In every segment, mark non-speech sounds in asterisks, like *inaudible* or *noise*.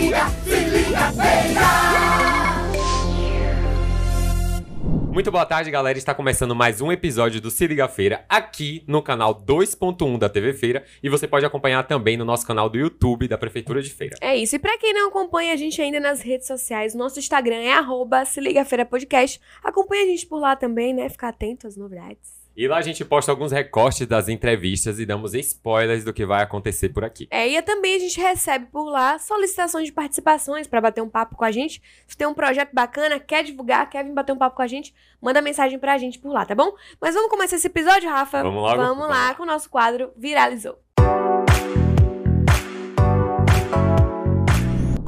liga, se liga, feira! Muito boa tarde, galera. Está começando mais um episódio do Se Liga Feira aqui no canal 2.1 da TV Feira e você pode acompanhar também no nosso canal do YouTube da Prefeitura de Feira. É isso. E pra quem não acompanha a gente ainda nas redes sociais, nosso Instagram é arroba Se Liga Feira Podcast. Acompanha a gente por lá também, né? Ficar atento às novidades. E lá a gente posta alguns recortes das entrevistas e damos spoilers do que vai acontecer por aqui. É, e também a gente recebe por lá solicitações de participações pra bater um papo com a gente. Se tem um projeto bacana, quer divulgar, quer vir bater um papo com a gente, manda mensagem pra gente por lá, tá bom? Mas vamos começar esse episódio, Rafa? Vamos logo? Vamos lá. com o nosso quadro Viralizou.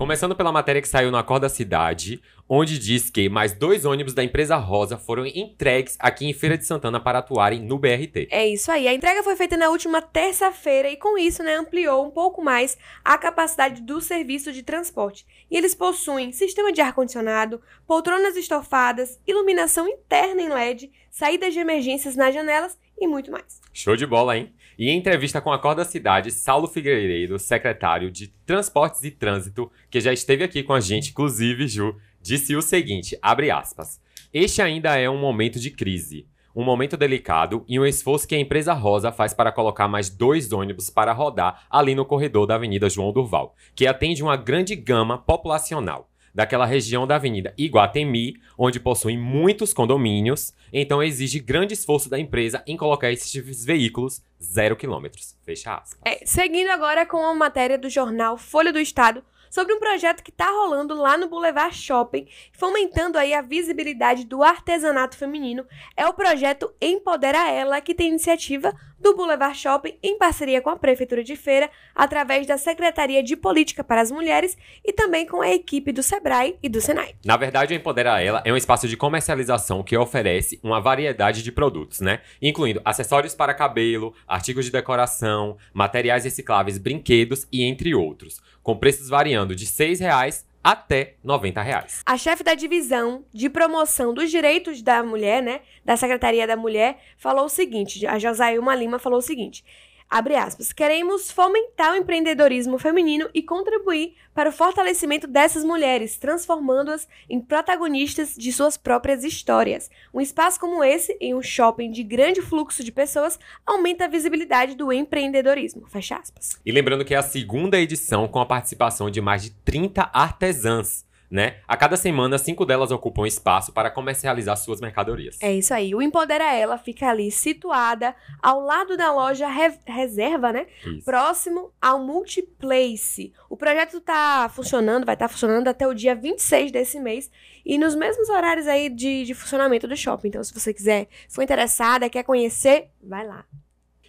Começando pela matéria que saiu na Cor da Cidade, onde diz que mais dois ônibus da empresa Rosa foram entregues aqui em Feira de Santana para atuarem no BRT. É isso aí. A entrega foi feita na última terça-feira e com isso, né, ampliou um pouco mais a capacidade do serviço de transporte. E eles possuem sistema de ar-condicionado, poltronas estofadas, iluminação interna em LED, saídas de emergências nas janelas e muito mais. Show de bola, hein? E em entrevista com a Cor da Cidade, Saulo Figueiredo, secretário de Transportes e Trânsito, que já esteve aqui com a gente, inclusive, Ju, disse o seguinte, abre aspas, Este ainda é um momento de crise, um momento delicado e um esforço que a empresa Rosa faz para colocar mais dois ônibus para rodar ali no corredor da Avenida João Durval, que atende uma grande gama populacional daquela região da Avenida Iguatemi, onde possui muitos condomínios, então exige grande esforço da empresa em colocar esses veículos zero quilômetros. Fecha aspas. É, seguindo agora com a matéria do jornal Folha do Estado sobre um projeto que está rolando lá no Boulevard Shopping, fomentando aí a visibilidade do artesanato feminino. É o projeto Empodera Ela, que tem iniciativa do Boulevard Shopping em parceria com a Prefeitura de Feira, através da Secretaria de Política para as Mulheres e também com a equipe do Sebrae e do Senai. Na verdade, o Empodera Ela é um espaço de comercialização que oferece uma variedade de produtos, né? Incluindo acessórios para cabelo, artigos de decoração, materiais recicláveis, brinquedos e entre outros, com preços variando de 6 reais até 90 reais. A chefe da divisão de promoção dos direitos da mulher, né, da Secretaria da Mulher, falou o seguinte, a Josailma Lima falou o seguinte, abre aspas, queremos fomentar o empreendedorismo feminino e contribuir para o fortalecimento dessas mulheres, transformando-as em protagonistas de suas próprias histórias. Um espaço como esse, em um shopping de grande fluxo de pessoas, aumenta a visibilidade do empreendedorismo, fecha aspas. E lembrando que é a segunda edição com a participação de mais de 30 artesãs, né? A cada semana, cinco delas ocupam espaço para comercializar suas mercadorias. É isso aí. O Empodera Ela fica ali situada ao lado da loja Re- Reserva, né? Isso. Próximo ao Multiplace. O projeto tá funcionando, vai estar funcionando até o dia 26 desse mês e nos mesmos horários aí de, de funcionamento do shopping. Então, se você quiser, for interessada, quer conhecer, vai lá.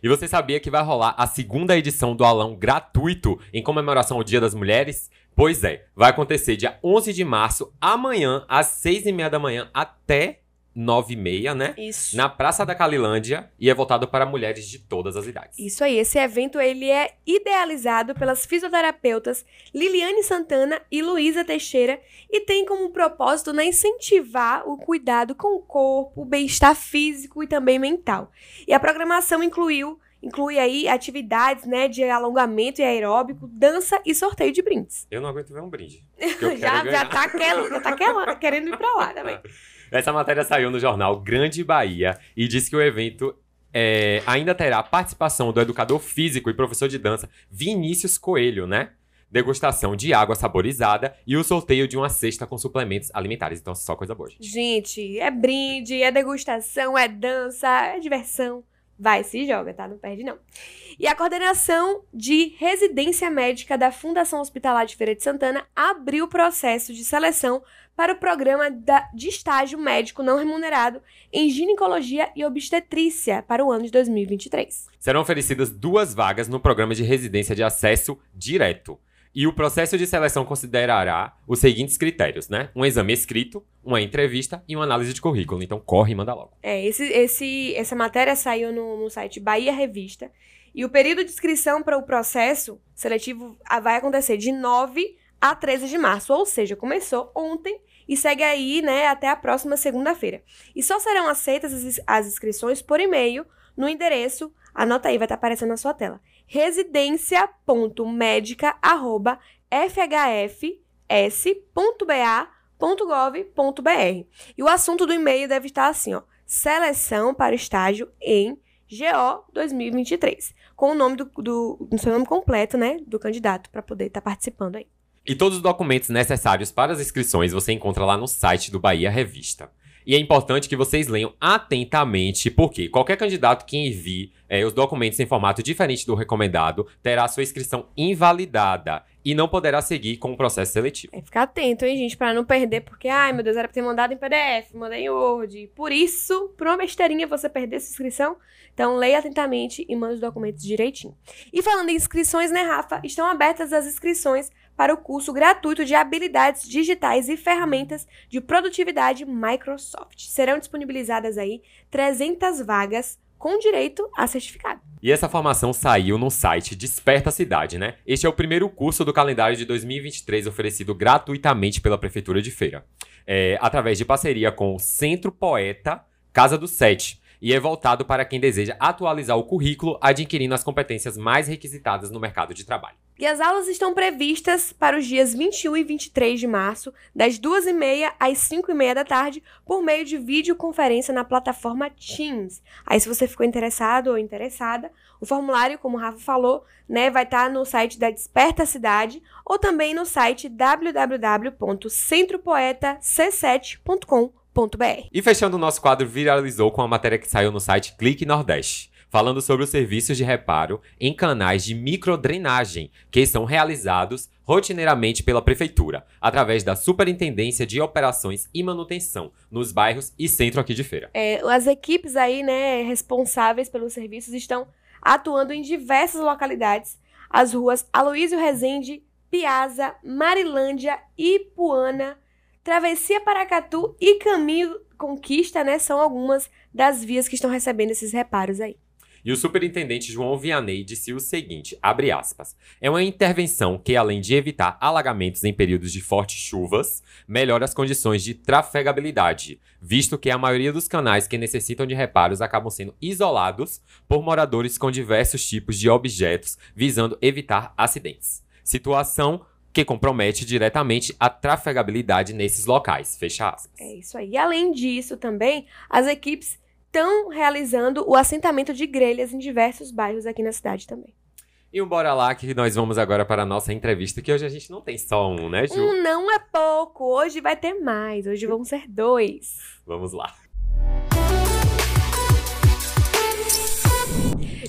E você sabia que vai rolar a segunda edição do Alão gratuito em comemoração ao Dia das Mulheres? Pois é, vai acontecer dia 11 de março, amanhã, às 6 e meia da manhã até 9 e meia, né? Isso. Na Praça da Calilândia e é voltado para mulheres de todas as idades. Isso aí, esse evento ele é idealizado pelas fisioterapeutas Liliane Santana e Luísa Teixeira e tem como propósito né, incentivar o cuidado com o corpo, o bem-estar físico e também mental. E a programação incluiu inclui aí atividades né, de alongamento e aeróbico, dança e sorteio de brindes. Eu não aguento ver um brinde. *laughs* já, já tá, aquela, já tá aquela, querendo ir pra lá também. *laughs* Essa matéria saiu no jornal Grande Bahia e diz que o evento é, ainda terá a participação do educador físico e professor de dança Vinícius Coelho, né? Degustação de água saborizada e o sorteio de uma cesta com suplementos alimentares. Então, só coisa boa, gente. Gente, é brinde, é degustação, é dança, é diversão. Vai, se joga, tá? Não perde, não. E a coordenação de residência médica da Fundação Hospitalar de Feira de Santana abriu o processo de seleção para o programa de estágio médico não remunerado em ginecologia e obstetrícia para o ano de 2023. Serão oferecidas duas vagas no programa de residência de acesso direto. E o processo de seleção considerará os seguintes critérios, né? Um exame escrito, uma entrevista e uma análise de currículo. Então, corre e manda logo. É, esse, esse, essa matéria saiu no, no site Bahia Revista. E o período de inscrição para o processo seletivo ah, vai acontecer de 9 a 13 de março. Ou seja, começou ontem e segue aí né, até a próxima segunda-feira. E só serão aceitas as, as inscrições por e-mail no endereço, anota aí, vai estar aparecendo na sua tela, residência.médica@fhfs.ba.gov.br. E o assunto do e-mail deve estar assim, ó: seleção para estágio em GO 2023, com o nome do, do, do seu nome completo, né, do candidato para poder estar participando aí. E todos os documentos necessários para as inscrições você encontra lá no site do Bahia Revista. E é importante que vocês leiam atentamente, porque qualquer candidato que envie é, os documentos em formato diferente do recomendado terá sua inscrição invalidada e não poderá seguir com o processo seletivo. É ficar atento, hein, gente, para não perder, porque, ai meu Deus, era pra ter mandado em PDF, mandei em Word. Por isso, por uma besteirinha você perder essa inscrição. Então, leia atentamente e mande os documentos direitinho. E falando em inscrições, né, Rafa? Estão abertas as inscrições para o curso gratuito de habilidades digitais e ferramentas de produtividade Microsoft. Serão disponibilizadas aí 300 vagas com direito a certificado. E essa formação saiu no site Desperta Cidade, né? Este é o primeiro curso do calendário de 2023 oferecido gratuitamente pela Prefeitura de Feira, é, através de parceria com o Centro Poeta Casa do Sete, e é voltado para quem deseja atualizar o currículo adquirindo as competências mais requisitadas no mercado de trabalho. E as aulas estão previstas para os dias 21 e 23 de março, das 2h30 às 5h30 da tarde, por meio de videoconferência na plataforma Teams. Aí, se você ficou interessado ou interessada, o formulário, como o Rafa falou, né, vai estar no site da Desperta Cidade ou também no site www.centropoetac7.com.br. E fechando o nosso quadro, viralizou com a matéria que saiu no site Clique Nordeste, falando sobre os serviços de reparo em canais de microdrenagem que são realizados rotineiramente pela Prefeitura, através da Superintendência de Operações e Manutenção, nos bairros e centro aqui de feira. É, as equipes aí, né, responsáveis pelos serviços estão atuando em diversas localidades. As ruas Aloísio Rezende, Piazza, Marilândia, Ipuana, Travessia Paracatu e Caminho Conquista, né, são algumas das vias que estão recebendo esses reparos aí. E o superintendente João Vianney disse o seguinte, abre aspas, é uma intervenção que, além de evitar alagamentos em períodos de fortes chuvas, melhora as condições de trafegabilidade, visto que a maioria dos canais que necessitam de reparos acabam sendo isolados por moradores com diversos tipos de objetos, visando evitar acidentes. Situação que compromete diretamente a trafegabilidade nesses locais. Fecha aspas. É isso aí. E além disso, também, as equipes estão realizando o assentamento de grelhas em diversos bairros aqui na cidade também. E um bora lá que nós vamos agora para a nossa entrevista, que hoje a gente não tem só um, né, Ju? Um não é pouco, hoje vai ter mais, hoje vão ser dois. Vamos lá.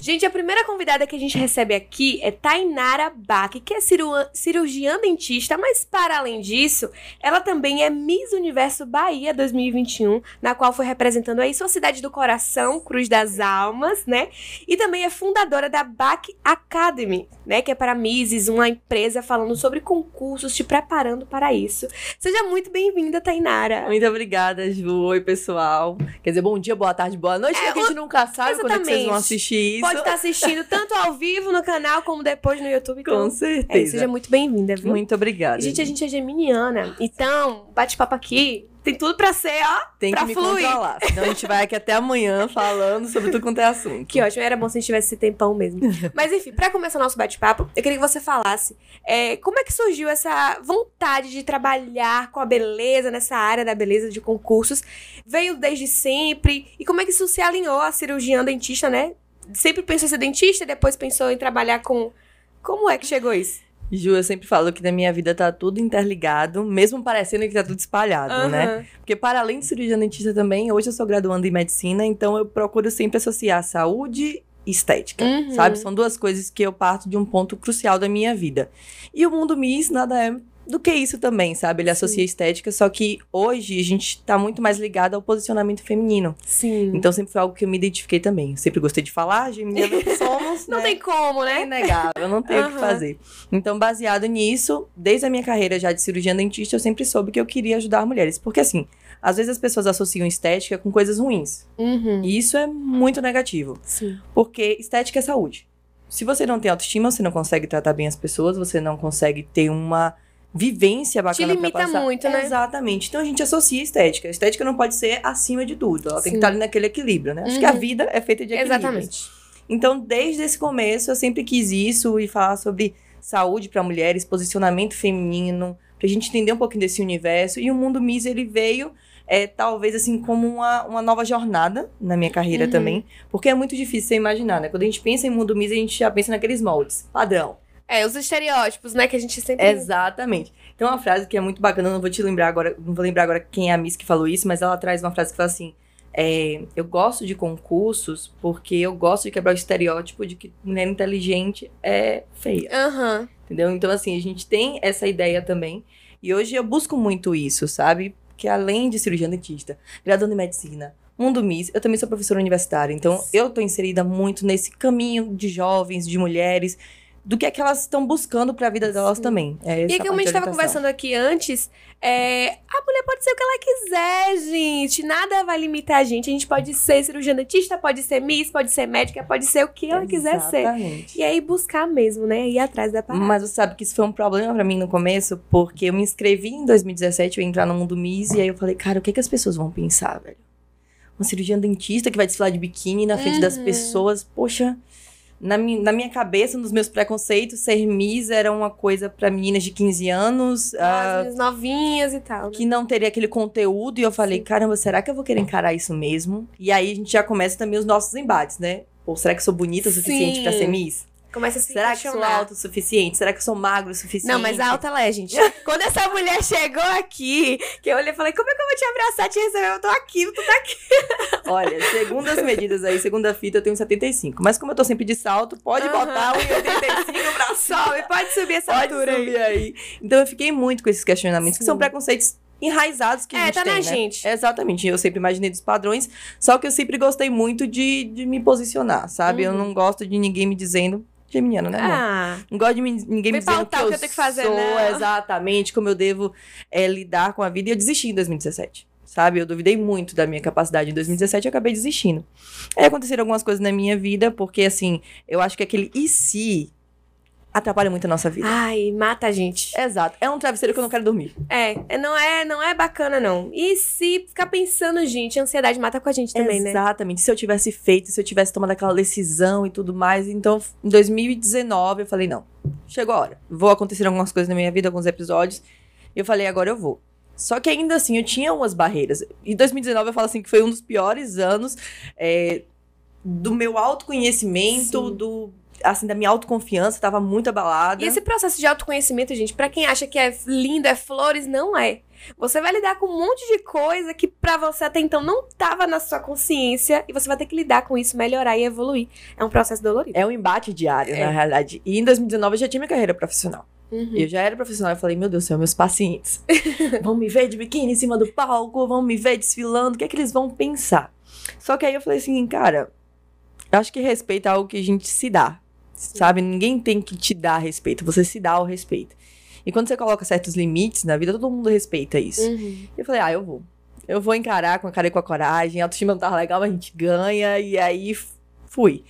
Gente, a primeira convidada que a gente recebe aqui é Tainara Bach, que é ciru- cirurgiã dentista, mas para além disso, ela também é Miss Universo Bahia 2021, na qual foi representando aí sua cidade do coração, Cruz das Almas, né? E também é fundadora da Bach Academy, né? Que é para Misses, uma empresa falando sobre concursos, te preparando para isso. Seja muito bem-vinda, Tainara. Muito obrigada, Ju. Oi, pessoal. Quer dizer, bom dia, boa tarde, boa noite, É, porque a gente nunca sabe quando é que vocês exatamente. vão assistir isso. Pode estar assistindo tanto ao vivo no canal como depois no YouTube. Com Então, certeza. é, seja muito bem-vinda, viu? Muito obrigada. Gente, a gente é geminiana, então, bate-papo aqui tem tudo pra ser, ó, Tem pra que me fluir. controlar. Senão a gente vai aqui até amanhã falando sobre tudo quanto é assunto. Que ótimo, era bom se a gente tivesse esse tempão mesmo. *laughs* Mas enfim, pra começar o nosso bate-papo, eu queria que você falasse é, como é que surgiu essa vontade de trabalhar com a beleza, nessa área da beleza de concursos? Veio desde sempre? E como é que isso se alinhou à cirurgiã dentista, né? Sempre pensou em ser dentista, depois pensou em trabalhar com. Como é que chegou isso? Ju, eu sempre falo que na minha vida tá tudo interligado, mesmo parecendo que tá tudo espalhado, né? Aham. Porque para além de cirurgia dentista também, hoje eu sou graduanda em medicina, então eu procuro sempre associar saúde e estética, Uhum. sabe? São duas coisas que eu parto de um ponto crucial da minha vida. E o mundo Miss nada é do que isso também, sabe? Ele Sim. associa estética, só que hoje a gente tá muito mais ligado ao posicionamento feminino. Sim. Então sempre foi algo que eu me identifiquei também. Eu sempre gostei de falar, geminiana que *laughs* somos, Não né? tem como, É né? inegável, não tenho o que fazer. Então, baseado nisso, desde a minha carreira já de cirurgiã dentista, eu sempre soube que eu queria ajudar mulheres. Porque, assim, às vezes as pessoas associam estética com coisas ruins. Uhum. E isso é muito negativo. Sim. Porque estética é saúde. Se você não tem autoestima, você não consegue tratar bem as pessoas, você não consegue ter uma vivência bacana limita pra passar. muito, né? Exatamente. Então a gente associa estética. A estética não pode ser acima de tudo. Ela tem Sim. que estar ali naquele equilíbrio, né? Acho que a Uhum. vida é feita de equilíbrios. Exatamente. Então, desde esse começo, eu sempre quis isso e falar sobre saúde para mulheres, posicionamento feminino, pra gente entender um pouquinho desse universo. E o Mundo Miss, ele veio, é, talvez, assim, como uma, uma nova jornada na minha carreira Uhum. também. Porque é muito difícil você imaginar, né? Quando a gente pensa em Mundo Miss, a gente já pensa naqueles moldes, padrão. É, os estereótipos, né, que a gente sempre... Exatamente. Tem uma frase que é muito bacana, não vou te lembrar agora, não vou lembrar agora quem é a Miss que falou isso, mas ela traz uma frase que fala assim: é, eu gosto de concursos porque eu gosto de quebrar o estereótipo de que mulher inteligente é feia. Aham. Entendeu? Então, assim, a gente tem essa ideia também. E hoje eu busco muito isso, sabe? Que além de cirurgiã dentista, graduando em medicina, mundo Miss, eu também sou professora universitária. Então, eu tô inserida muito nesse caminho de jovens, de mulheres, do que é que elas estão buscando pra vida delas Sim. também. É E como a gente de tava orientação. conversando aqui antes, é, a mulher pode ser o que ela quiser, gente. Nada vai limitar a gente. A gente pode ser cirurgiã dentista, pode ser miss, pode ser médica, pode ser o que ela quiser ser. Exatamente. E aí buscar mesmo, né? Ir atrás da parada. Mas você sabe que isso foi um problema pra mim no começo, porque eu me inscrevi em 2017, eu ia entrar no mundo Miss, e aí eu falei, cara, o que, que as pessoas vão pensar, velho? Uma cirurgiã dentista que vai desfilar de biquíni na frente das Uhum. pessoas, poxa. Na, mi na minha cabeça, nos meus preconceitos, ser Miss era uma coisa pra meninas de 15 anos, ah, As novinhas e tal. Né? que não teria aquele conteúdo. E eu falei, Sim. caramba, será que eu vou querer encarar isso mesmo? E aí a gente já começa também os nossos embates, né? Pô, será que sou bonita o suficiente pra ser Miss? Começa a se Será que sou questionar. alto o suficiente? Será que eu sou magro o suficiente? Não, mas a alta ela é, gente. *laughs* Quando essa mulher chegou aqui, que eu olhei e falei, como é que eu vou te abraçar, te receber? Eu tô aqui, tu tá aqui. *laughs* Olha, segundo as medidas aí, segundo a fita, eu tenho 75. Mas como eu tô sempre de salto, pode Aham. botar o 85 pra. *laughs* Sobe, pode subir essa Pode altura aí. subir aí. Então eu fiquei muito com esses questionamentos, que Sim. são preconceitos enraizados que a É, gente tá tem, na né? gente. Exatamente. Eu sempre imaginei dos padrões, só que eu sempre gostei muito de, de me posicionar, sabe? Eu Uhum. não gosto de ninguém me dizendo... Geminiana, né, amor? Ah, Não gosto de me- ninguém me dizendo pautar que o eu, que eu tenho que fazer, sou não. exatamente como eu devo é, lidar com a vida. E eu desisti em 2017, sabe? Eu duvidei muito da minha capacidade em 2017 e acabei desistindo. Aí aconteceram algumas coisas na minha vida, porque assim, eu acho que aquele e se atrapalha muito a nossa vida. ai, mata a gente. Exato. É um travesseiro que eu não quero dormir. É, é, não é, não é bacana, não. E se ficar pensando, gente, a ansiedade mata com a gente também, né? Exatamente. Se eu tivesse feito, se eu tivesse tomado aquela decisão e tudo mais. Então, em 2019, eu falei, não, chegou a hora. Vou acontecer algumas coisas na minha vida, alguns episódios. E eu falei, agora eu vou. Só que ainda assim, eu tinha umas barreiras. Em 2019, eu falo assim, que foi um dos piores anos é, do meu autoconhecimento, Sim. do... Assim, da minha autoconfiança, tava muito abalada. E esse processo de autoconhecimento, gente, pra quem acha que é lindo, é flores, não é. Você vai lidar com um monte de coisa que pra você até então não tava na sua consciência e você vai ter que lidar com isso, melhorar e evoluir. É um processo dolorido. É um embate diário, É. na realidade. E em 2019, eu já tinha minha carreira profissional. Uhum. Eu já era profissional, eu falei, meu Deus do céu, meus pacientes *laughs* vão me ver de biquíni em cima do palco, vão me ver desfilando, o que é que eles vão pensar? Só que aí eu falei assim, cara, eu acho que respeito é algo que a gente se dá, sabe? Ninguém tem que te dar respeito, você se dá o respeito. E quando você coloca certos limites na vida, todo mundo respeita isso. Uhum. Eu falei, ah, eu vou. Eu vou encarar com a cara e com a coragem, a autoestima não tava legal, mas a gente ganha, e aí fui.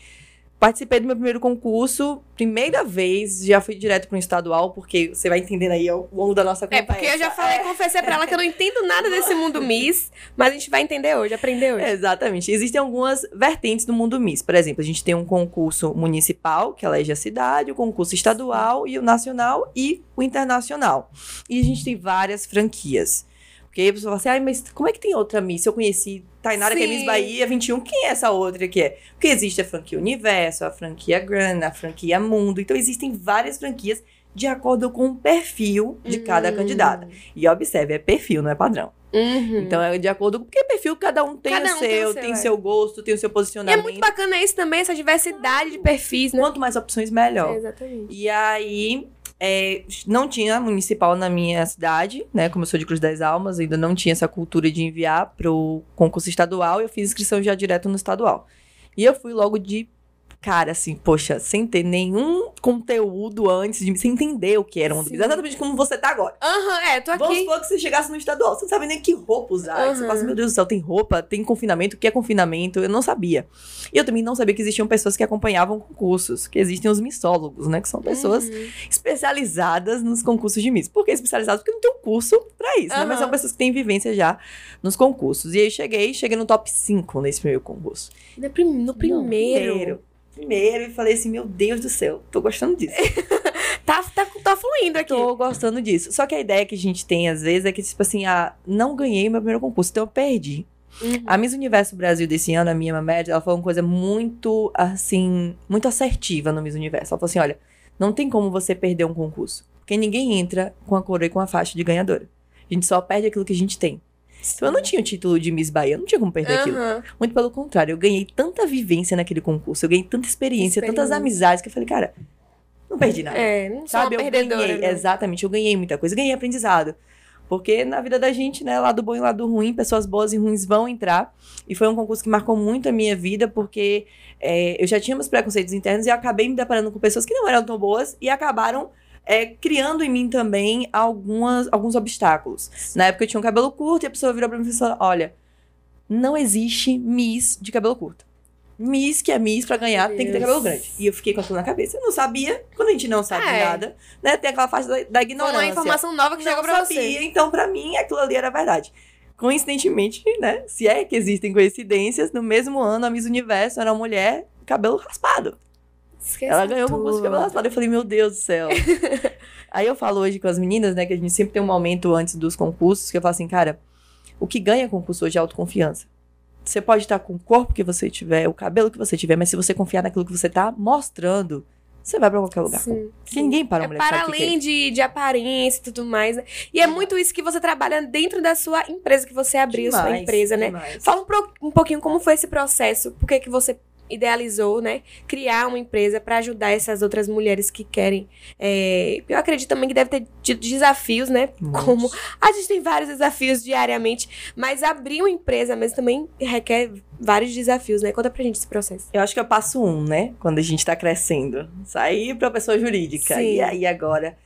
Participei do meu primeiro concurso, primeira vez, já fui direto para um estadual, porque você vai entendendo aí ao longo da nossa É, porque eu já falei, confessei pra ela que eu não entendo nada desse mundo Miss, mas a gente vai entender hoje, aprender hoje. Exatamente. Existem algumas vertentes do mundo Miss. Por exemplo, a gente tem um concurso municipal, que elege a cidade, o concurso estadual e o nacional e o internacional. E a gente tem várias franquias. Porque aí a pessoa fala assim, ai, mas como é que tem outra Miss? Eu conheci Tainara, que é Sim. Miss Bahia 21, quem é essa outra que é? Porque existe a franquia Universo, a franquia Grand, a franquia Mundo. Então existem várias franquias de acordo com o perfil de cada Hum. candidata. E observe, é perfil, não é padrão. Uhum. Então é de acordo com porque perfil cada um tem Cada o um seu, tem o tem seu, o é. seu gosto, tem o seu E é posicionamento. muito bacana isso também, essa diversidade de perfis, né? Quanto mais opções, melhor. É, exatamente. E aí, é, não tinha municipal na minha cidade, né? Como eu sou de Cruz das Almas, ainda não tinha essa cultura de enviar pro concurso estadual. Eu fiz inscrição já direto no estadual. E eu fui logo de cara, assim, poxa, sem ter nenhum conteúdo antes de sem entender o que era um Sim. Exatamente como você tá agora. Aham, é, tô Vamos aqui. supor que você chegasse no estadual, você não sabe nem que roupa usar. Aí Você Uhum. fala assim, meu Deus do céu, tem roupa, tem confinamento, o que é confinamento? Eu não sabia. E eu também não sabia que existiam pessoas que acompanhavam concursos, que existem os missólogos, né? Que são pessoas Uhum. especializadas nos concursos de miss. Por que especializadas? Porque não tem um curso pra isso, né? Mas são pessoas que têm vivência já nos concursos. E aí cheguei, cheguei no top 5 nesse primeiro concurso. No, prim- no primeiro. primeiro e falei assim, meu Deus do céu, tô gostando disso. *laughs* Tá, tá, tá fluindo aqui. Tô gostando disso. Só que a ideia que a gente tem, às vezes, é que, tipo assim, ah, não ganhei meu primeiro concurso, então eu perdi. Uhum. A Miss Universo Brasil desse ano, a minha Mamed, ela falou uma coisa muito, assim, muito assertiva no Miss Universo. Ela falou assim, olha, não tem como você perder um concurso. Porque ninguém entra com a coroa e com a faixa de ganhadora. A gente só perde aquilo que a gente tem. Então eu não tinha o título de Miss Bahia, eu não tinha como perder aquilo. Aham. Muito pelo contrário, eu ganhei tanta vivência naquele concurso, eu ganhei tanta experiência, tantas Experiência. amizades, que eu falei, cara, não perdi nada. É, não sou Sabe, uma eu ganhei, não. exatamente, eu ganhei muita coisa, ganhei aprendizado. Porque na vida da gente, né, lado bom e lado ruim, pessoas boas e ruins vão entrar. E foi um concurso que marcou muito a minha vida, porque é, eu já tinha meus preconceitos internos e eu acabei me deparando com pessoas que não eram tão boas e acabaram é, criando em mim também algumas, alguns obstáculos. Na época eu tinha um cabelo curto e a pessoa virou pra mim e falou: Olha, não existe Miss de cabelo curto. Miss, que é Miss, pra ganhar, tem que ter Deus. cabelo grande. E eu fiquei com aquilo na cabeça. Eu não sabia. Quando a gente não sabe É. nada, né? Tem aquela faixa da, da Foi ignorância. uma informação nova que chegou não pra sabia, você. então pra mim aquilo ali era verdade. Coincidentemente, né? Se é que existem coincidências, no mesmo ano a Miss Universo era uma mulher cabelo raspado. Esqueça Ela ganhou o tudo. concurso de cabelo raspado. Eu falei, meu Deus do céu. *laughs* Aí eu falo hoje com as meninas, né, que a gente sempre tem um momento antes dos concursos, que eu falo assim, cara, o que ganha concurso hoje é autoconfiança. Você pode estar com o corpo que você tiver, o cabelo que você tiver, mas se você confiar naquilo que você tá mostrando, você vai pra qualquer lugar. Sim, Porque ninguém para É uma que para o é além de, de aparência e tudo mais, né? E é muito isso que você trabalha dentro da sua empresa, que você abriu a sua Demais, empresa, né? demais. Fala um, pro- um pouquinho como foi esse processo, por que que você idealizou, né? Criar uma empresa para ajudar essas outras mulheres que querem. é, Eu acredito também que deve ter tido desafios, né? Como a gente tem vários desafios diariamente, mas abrir uma empresa mesmo também requer vários desafios, né? Conta pra gente esse processo. Eu acho que é o passo um, né? Quando a gente tá crescendo. Sair pra pessoa jurídica. Sim. E aí agora.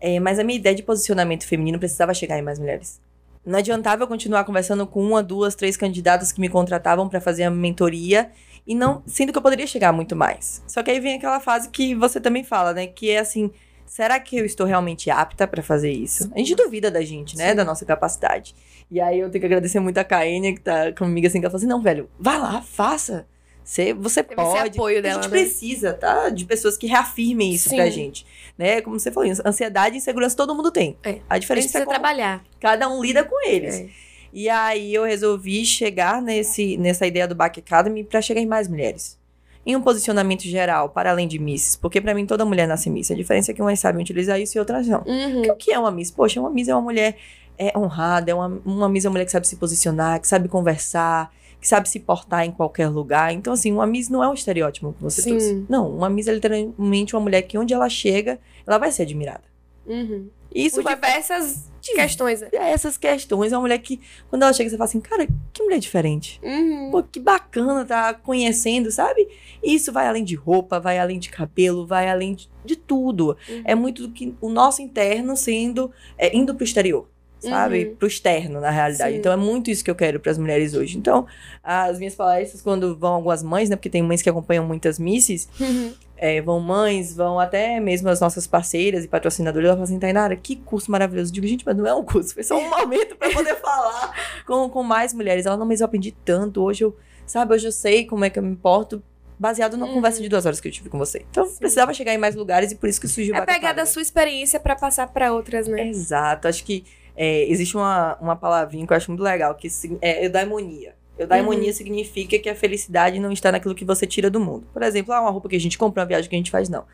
É, mas a minha ideia de posicionamento feminino precisava chegar em mais mulheres. Não adiantava eu continuar conversando com uma, duas, três candidatas que me contratavam pra fazer a mentoria. E não. Sendo que eu poderia chegar muito mais. Só que aí vem aquela fase que você também fala, né? Que é assim. Será que eu estou realmente apta pra fazer isso? A gente duvida da gente, né? Sim. Da nossa capacidade. E aí eu tenho que agradecer muito a Kaênia, que tá comigo assim, que ela falou assim: não, velho, vai lá, faça. Você, você pode. apoio a gente né? precisa, tá? De pessoas que reafirmem isso Sim. pra gente. Né? Como você falou, ansiedade e insegurança todo mundo tem. É. A A gente diferença precisa é trabalhar. cada um lida com eles. É. E aí eu resolvi chegar nesse, nessa ideia do Back Academy pra chegar em mais mulheres. Em um posicionamento geral, para além de misses. Porque pra mim toda mulher nasce miss. A diferença é que umas sabem utilizar isso e outras não. Uhum. Porque o que é uma miss? Poxa, uma miss é uma mulher é, honrada, é uma, uma miss é uma mulher que sabe se posicionar, que sabe conversar, que sabe se portar em qualquer lugar. Então, assim, uma miss não é um estereótipo que você Sim. trouxe. Não, uma miss é literalmente uma mulher que onde ela chega, ela vai ser admirada. Uhum. Isso vai diversas questões. né? essas questões. É uma mulher que, quando ela chega, você fala assim, cara, que mulher diferente. Uhum. Pô, que bacana tá conhecendo, sabe? Isso vai além de roupa, vai além de cabelo, vai além de, de tudo. Uhum. É muito do que o nosso interno sendo, é, indo pro exterior. Sabe? Uhum. Pro externo, na realidade. Sim. Então é muito isso que eu quero para as mulheres hoje. Então, as minhas palestras, quando vão algumas mães, né? Porque tem mães que acompanham muitas misses, Uhum. É, vão mães, vão até mesmo as nossas parceiras e patrocinadoras, elas falam assim, Tainara, que curso maravilhoso. Eu digo, gente, mas não é um curso, foi só um *laughs* momento para poder falar com, com mais mulheres. Ela, não, mas eu aprendi tanto, hoje eu, sabe, hoje eu sei como é que eu me importo, baseado numa Uhum. conversa de duas horas que eu tive com você. Então, Sim. precisava chegar em mais lugares e por isso que surgiu É Baca pegar da Academy. sua experiência pra passar pra outras, né? Exato, acho que é, existe uma, uma palavrinha que eu acho muito legal, que é eudaimonia. Eudaimonia significa que a felicidade não está naquilo que você tira do mundo. Por exemplo, ah, uma roupa que a gente compra, uma viagem que a gente faz, não.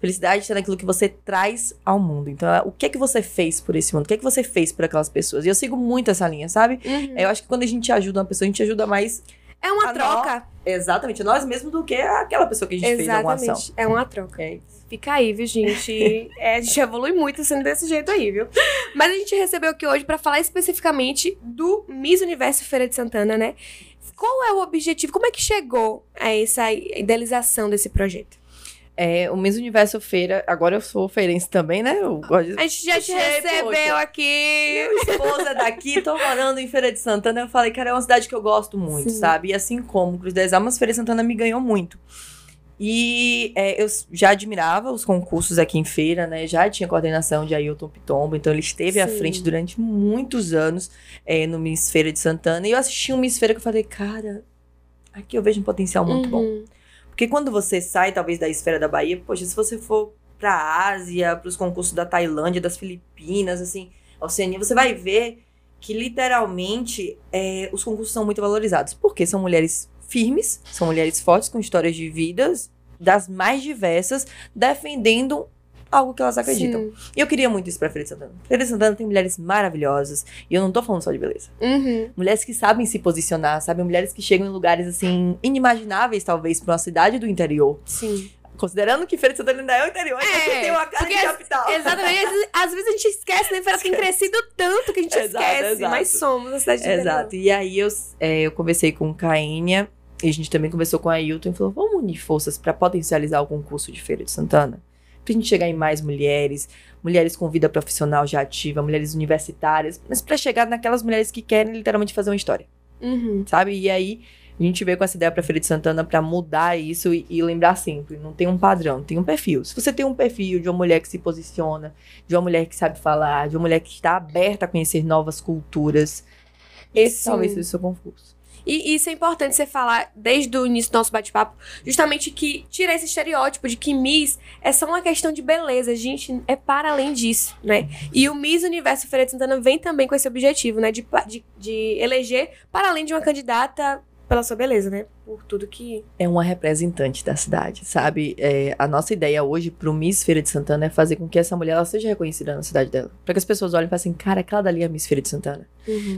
Felicidade está naquilo que você traz ao mundo. Então, é, o que é que você fez por esse mundo? O que é que você fez por aquelas pessoas? E eu sigo muito essa linha, sabe? Uhum. Eu acho que quando a gente ajuda uma pessoa, a gente ajuda mais É uma a troca. exatamente nós mesmos do que aquela pessoa que a gente fez alguma ação. Exatamente. É uma troca. É. Fica aí, viu, gente? É, a gente evolui muito sendo desse jeito aí, viu? Mas a gente recebeu aqui hoje pra falar especificamente do Miss Universo Feira de Santana, né? Qual é o objetivo? Como é que chegou a essa idealização desse projeto? É, o Miss Universo Feira, agora eu sou feirense também, né? Eu gosto de A gente já te recebeu poxa. aqui. Meu esposo é daqui, tô morando em Feira de Santana. Eu falei, cara, é uma cidade que eu gosto muito, Sim. sabe? E assim como Cruz das Almas, Feira de Santana me ganhou muito. E é, eu já admirava os concursos aqui em feira, né? Já tinha coordenação de Ailton Pitombo, então ele esteve à Sim. frente durante muitos anos é, no Miss Feira de Santana. E eu assisti um Miss Feira que eu falei, cara, aqui eu vejo um potencial muito bom. Porque quando você sai, talvez, da esfera da Bahia, poxa, se você for pra Ásia, pros concursos da Tailândia, das Filipinas, assim, Oceania, você vai ver que literalmente é, os concursos são muito valorizados. Porque são mulheres firmes, são mulheres fortes, com histórias de vidas das mais diversas, defendendo algo que elas acreditam. Sim. E eu queria muito isso pra Feira de Santana. Feira de Santana tem mulheres maravilhosas. E eu não tô falando só de beleza. Uhum. Mulheres que sabem se posicionar, sabe? Mulheres que chegam em lugares, assim, inimagináveis, talvez, pra uma cidade do interior. Sim. Considerando que Feira de Santana ainda é o interior, então É, que tem uma cara de porque capital. Exatamente. Às vezes, a gente esquece, né? Feira tem crescido tanto que a gente *laughs* Exato, esquece. exato. Mas somos a cidade Exato. E aí eu, é, eu conversei com Caínia e a gente também conversou com a Ailton e falou: vamos unir forças pra potencializar o concurso de Feira de Santana? Pra gente chegar em mais mulheres, mulheres com vida profissional já ativa, mulheres universitárias, mas pra chegar naquelas mulheres que querem literalmente fazer uma história. Uhum. sabe? E aí a gente veio com essa ideia pra Feira de Santana pra mudar isso e, e lembrar sempre, não tem um padrão, tem um perfil. Se você tem um perfil de uma mulher que se posiciona, de uma mulher que sabe falar, de uma mulher que está aberta a conhecer novas culturas, esse Sim. talvez seja o seu concurso. E isso é importante você falar desde o início do nosso bate-papo, justamente que tira esse estereótipo de que Miss é só uma questão de beleza, gente, é para além disso, né? E o Miss Universo Feira de Santana vem também com esse objetivo, né? De, de, de eleger para além de uma candidata pela sua beleza, né? Por tudo que. É uma representante da cidade, sabe? É, a nossa ideia hoje pro Miss Feira de Santana é fazer com que essa mulher ela seja reconhecida na cidade dela. Pra que as pessoas olhem e falem assim, cara, aquela dali é a Miss Feira de Santana.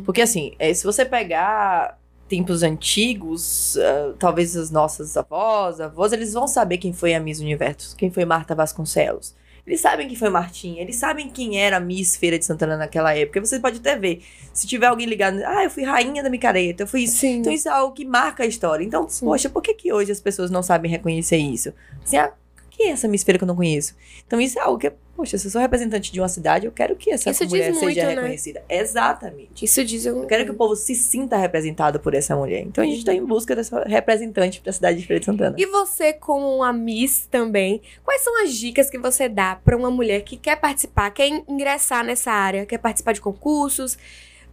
Porque assim, é, se você pegar tempos antigos, ah, talvez as nossas avós, avós, eles vão saber quem foi a Miss Universo, quem foi Marta Vasconcelos. Eles sabem quem foi Martinha, eles sabem quem era a Miss Feira de Santana naquela época. Você pode até ver, se tiver alguém ligado, ah, eu fui rainha da micareta, eu fui isso. Sim. Então isso é algo que marca a história. Então, Sim. poxa, por que, que hoje as pessoas não sabem reconhecer isso? Assim, ah, quem é essa Miss Feira que eu não conheço? Então isso é algo que, poxa, se eu sou representante de uma cidade, eu quero que essa Isso mulher muito, seja né? reconhecida. Exatamente. Isso diz um. Eu quero que o povo se sinta representado por essa mulher. Então a gente tá em busca dessa representante pra cidade de Feira de Santana. E você, como uma Miss também, quais são as dicas que você dá pra uma mulher que quer participar, quer ingressar nessa área, quer participar de concursos?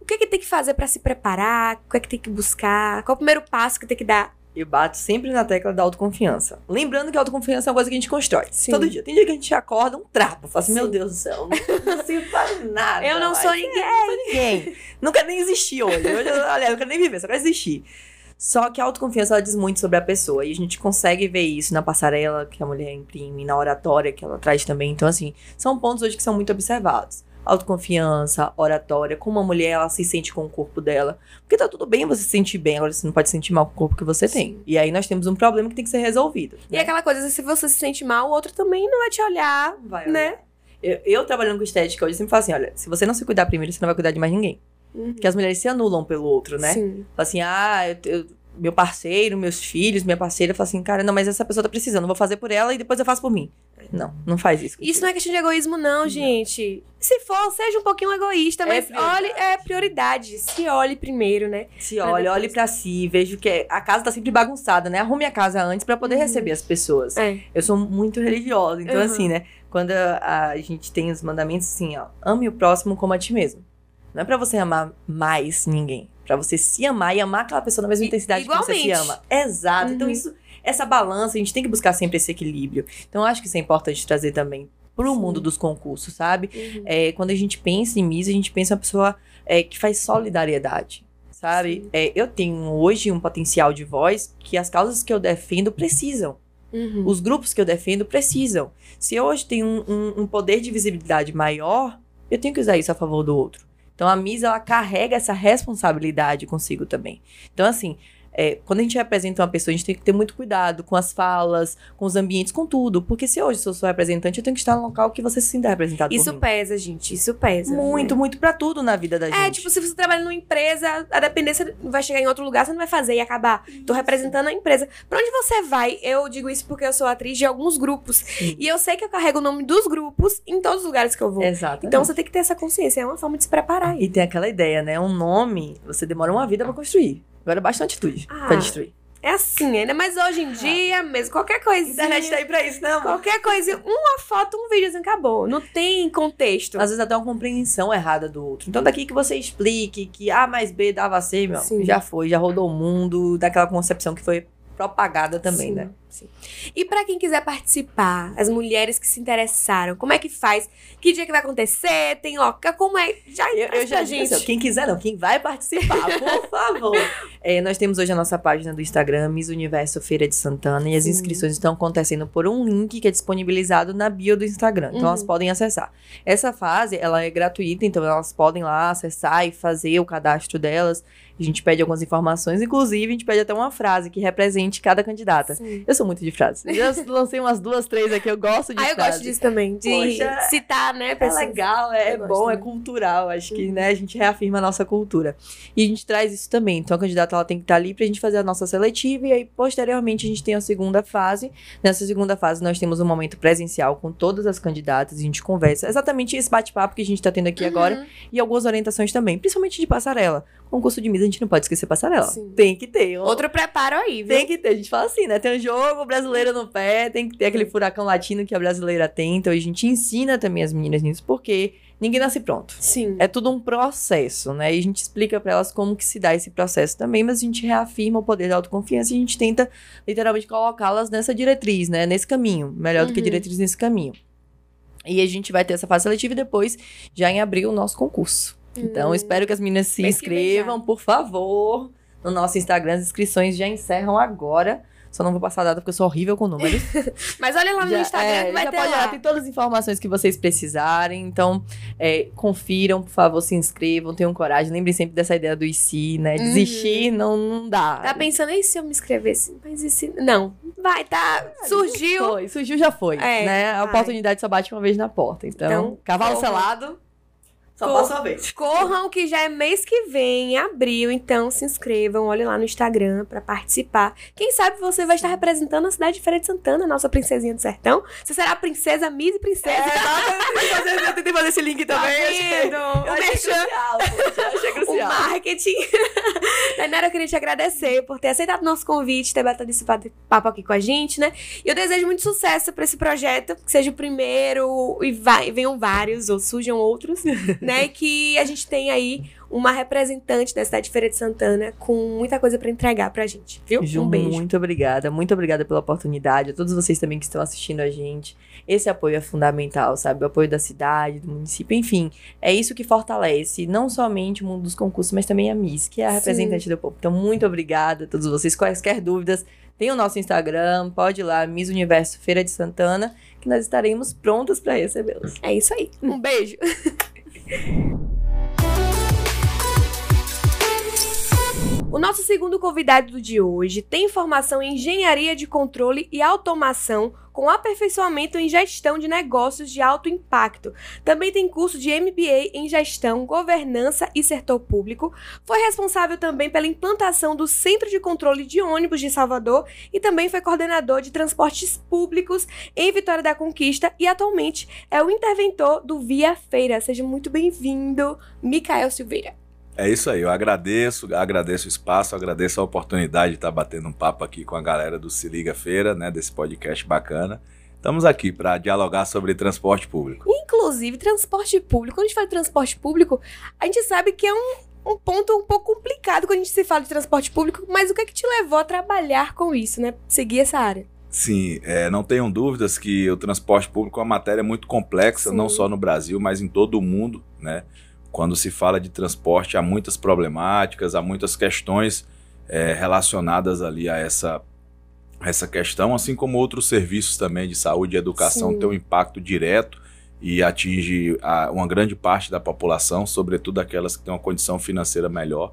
O que, é que tem que fazer pra se preparar? O que é que tem que buscar? Qual é o primeiro passo que tem que dar? Eu bato sempre na tecla da autoconfiança. Lembrando que a autoconfiança é uma coisa que a gente constrói. Sim. Todo dia. Tem dia que a gente acorda um trapo. Fala assim, Sim. meu Deus do céu, não, pra *laughs* nada. Eu não sou ninguém. não sou ninguém. não quero nem existir hoje. Hoje, eu, aliás, eu não quero nem viver, só quero existir. Só que a autoconfiança ela diz muito sobre a pessoa. E a gente consegue ver isso na passarela que a mulher imprime, na oratória que ela traz também. Então, assim, são pontos hoje que são muito observados. Autoconfiança, oratória, como a mulher ela se sente com o corpo dela. Porque tá tudo bem você se sentir bem, agora você não pode se sentir mal com o corpo que você tem. E aí nós temos um problema que tem que ser resolvido. E né? aquela coisa, se você se sente mal, o outro também não vai te olhar, Vai, né? Eu, eu trabalhando com estética hoje, eu sempre falo assim: olha, se você não se cuidar primeiro, você não vai cuidar de mais ninguém. Uhum. Porque as mulheres se anulam pelo outro, né? Sim. Fala assim, ah, eu- eu- meu parceiro, meus filhos, minha parceira, fala assim, cara, não, mas essa pessoa tá precisando, vou fazer por ela e depois eu faço por mim. Não, não faz isso. Isso não é questão de egoísmo, não, gente. Se for, seja um pouquinho egoísta, É mas prioridade. olhe, é prioridade. Se olhe primeiro, né? Se olha, olhe pra si, vejo que a casa tá sempre bagunçada, né? Arrume a casa antes pra poder Uhum. receber as pessoas. É. Eu sou muito religiosa, então Uhum. assim, né? Quando a, a gente tem os mandamentos assim, ó, ame o próximo como a ti mesmo. Não é pra você amar mais ninguém, Pra você se amar e amar aquela pessoa na mesma I- intensidade que você se igualmente. ama. Exato. Então Uhum. isso, essa balança, a gente tem que buscar sempre esse equilíbrio. Então eu acho que isso é importante trazer também pro Sim. mundo dos concursos, sabe? Uhum. É, quando a gente pensa em Miss, a gente pensa em uma pessoa é, que faz solidariedade, sabe? É, eu tenho hoje um potencial de voz que as causas que eu defendo precisam. Uhum. Os grupos que eu defendo precisam. Se eu hoje tenho um, um- um poder de visibilidade maior, eu tenho que usar isso a favor do outro. Então a Miss, ela carrega essa responsabilidade consigo também. Então, assim, é, quando a gente representa uma pessoa, a gente tem que ter muito cuidado com as falas, com os ambientes, com tudo. Porque se hoje eu sou representante, eu tenho que estar num local que você se sinta representado Isso pesa, gente. Isso pesa. Muito, né? muito pra tudo na vida da gente. É, tipo, se você trabalha numa empresa, a dependência vai chegar em outro lugar, você não vai fazer e acabar. Tô representando a empresa. Pra onde você vai? Eu digo isso porque eu sou atriz de alguns grupos. Sim. E eu sei que eu carrego o nome dos grupos em todos os lugares que eu vou. Exato. Então você tem que ter essa consciência. É uma forma de se preparar. E tem aquela ideia, né? Um nome, você demora uma vida pra construir. Agora basta uma atitude Ah. pra destruir. É assim, ainda mais hoje em dia mesmo. Qualquer A coisinha. internet tá aí pra isso, não, mano. Qualquer coisa, uma foto, um videozinho, acabou. Não tem contexto. Às vezes até uma compreensão errada do outro. Então, daqui que você explique que A mais B dava C, meu, Sim. já foi, já rodou o mundo, daquela concepção que foi propagada também, Sim, né? E pra quem quiser participar, as mulheres que se interessaram, como é que faz? Que dia que vai acontecer? Tem loca? Como é? Já Eu, eu já gente. assim, quem quiser não, quem vai participar, *laughs* por favor. É, nós temos hoje a nossa página do Instagram, Miss Universo Feira de Santana, e as Sim. inscrições estão acontecendo por um link que é disponibilizado na bio do Instagram. Então Uhum. elas podem acessar. Essa fase, ela é gratuita, então elas podem lá acessar e fazer o cadastro delas. A gente pede algumas informações, inclusive a gente pede até uma frase que represente cada candidata. Sim. Eu sou muito de frases. *laughs* Já lancei umas duas, três aqui, eu gosto de Ah, eu frase. gosto disso também. De Poxa, citar, né? É legal, é, Eu gosto bom, é também. cultural. Acho que né, a gente reafirma a nossa cultura. E a gente traz isso também. Então a candidata ela tem que estar ali pra gente fazer a nossa seletiva. E aí, posteriormente, a gente tem a segunda fase. Nessa segunda fase, nós temos um momento presencial com todas as candidatas. A gente conversa exatamente esse bate-papo que a gente tá tendo aqui agora. Uhum. E algumas orientações também, principalmente de passarela. Concurso de Miss, a gente não pode esquecer passarela. Sim. Tem que ter. um- Outro preparo aí, viu? Tem que ter, a gente fala assim, né? Tem um jogo brasileiro no pé, tem que ter aquele furacão latino que a brasileira tem. Então a gente ensina também as meninas nisso, porque ninguém nasce pronto. Sim. É tudo um processo, né? E a gente explica pra elas como que se dá esse processo também, mas a gente reafirma o poder da autoconfiança e a gente tenta literalmente colocá-las nessa diretriz, né? Nesse caminho. Melhor do que Uhum. diretriz nesse caminho. E a gente vai ter essa fase seletiva e depois, já em abril, o nosso concurso. Então, Hum. espero que as meninas se inscrevam, por favor. No nosso Instagram, as inscrições já encerram agora. Só não vou passar a data porque eu sou horrível com números. *laughs* Mas olha lá no Já- Instagram é, que vai já ter pode lá. olhar, tem todas as informações que vocês precisarem. Então, é, confiram, por favor, se inscrevam, tenham coragem. Lembrem sempre dessa ideia do IC, né? Desistir não, não dá. Uhum. Tá pensando, e se eu me inscrevesse? Mas e se... Não. Vai, tá. Surgiu. Foi, surgiu já foi, É, né? A vai. oportunidade só bate uma vez na porta. Então, Então, cavalo selado, só Corram. passa uma vez. Corram que já é mês que vem, em abril, então se inscrevam, olhem lá no Instagram pra participar. Quem sabe você vai estar representando a cidade de Feira de Santana, nossa princesinha do sertão. Você será a princesa Miss e princesa. É, eu tentei fazer esse link Tá também. vendo? Eu O achei crucial, achei o crucial. marketing. *laughs* Tainara, eu queria te agradecer por ter aceitado o nosso convite, ter batido esse papo aqui com a gente, né? E eu desejo muito sucesso pra esse projeto, que seja o primeiro e vai, venham vários, ou surjam outros, *laughs* né? Que a gente tenha aí uma representante da cidade de Feira de Santana com muita coisa pra entregar pra gente, viu? Ju, um beijo. muito obrigada. Muito obrigada pela oportunidade. A todos vocês também que estão assistindo a gente. Esse apoio é fundamental, sabe? O apoio da cidade, do município, enfim. É isso que fortalece não somente o mundo dos concursos, mas também a Miss, que é a Sim. representante do povo. Então, muito obrigada a todos vocês. Quaisquer dúvidas, tem o nosso Instagram, pode ir lá, Miss Universo Feira de Santana, que nós estaremos prontas para recebê-los. É isso aí. Um beijo. *laughs* O nosso segundo convidado de hoje tem formação em engenharia de controle e automação com aperfeiçoamento em gestão de negócios de alto impacto. Também tem curso de MBA em gestão, governança e setor público. Foi responsável também pela implantação do Centro de Controle de Ônibus de Salvador e também foi coordenador de transportes públicos em Vitória da Conquista e atualmente é o interventor do Via Feira. Seja muito bem-vindo, Micael Silveira. É isso aí, eu agradeço, agradeço o espaço, agradeço a oportunidade de estar batendo um papo aqui com a galera do Se Liga Feira, né, desse podcast bacana. Estamos aqui para dialogar sobre transporte público. Inclusive, transporte público. Quando a gente fala de transporte público, a gente sabe que é um, um ponto um pouco complicado quando a gente se fala de transporte público, mas o que é que te levou a trabalhar com isso, né? Seguir essa área? Sim, é, não tenham dúvidas que o transporte público é uma matéria muito complexa, Sim. não só no Brasil, mas em todo o mundo, né? Quando se fala de transporte, há muitas problemáticas, há muitas questões é, relacionadas ali a essa, essa questão, assim como outros serviços também de saúde e educação Sim. têm um impacto direto e atinge a- uma grande parte da população, sobretudo aquelas que têm uma condição financeira melhor.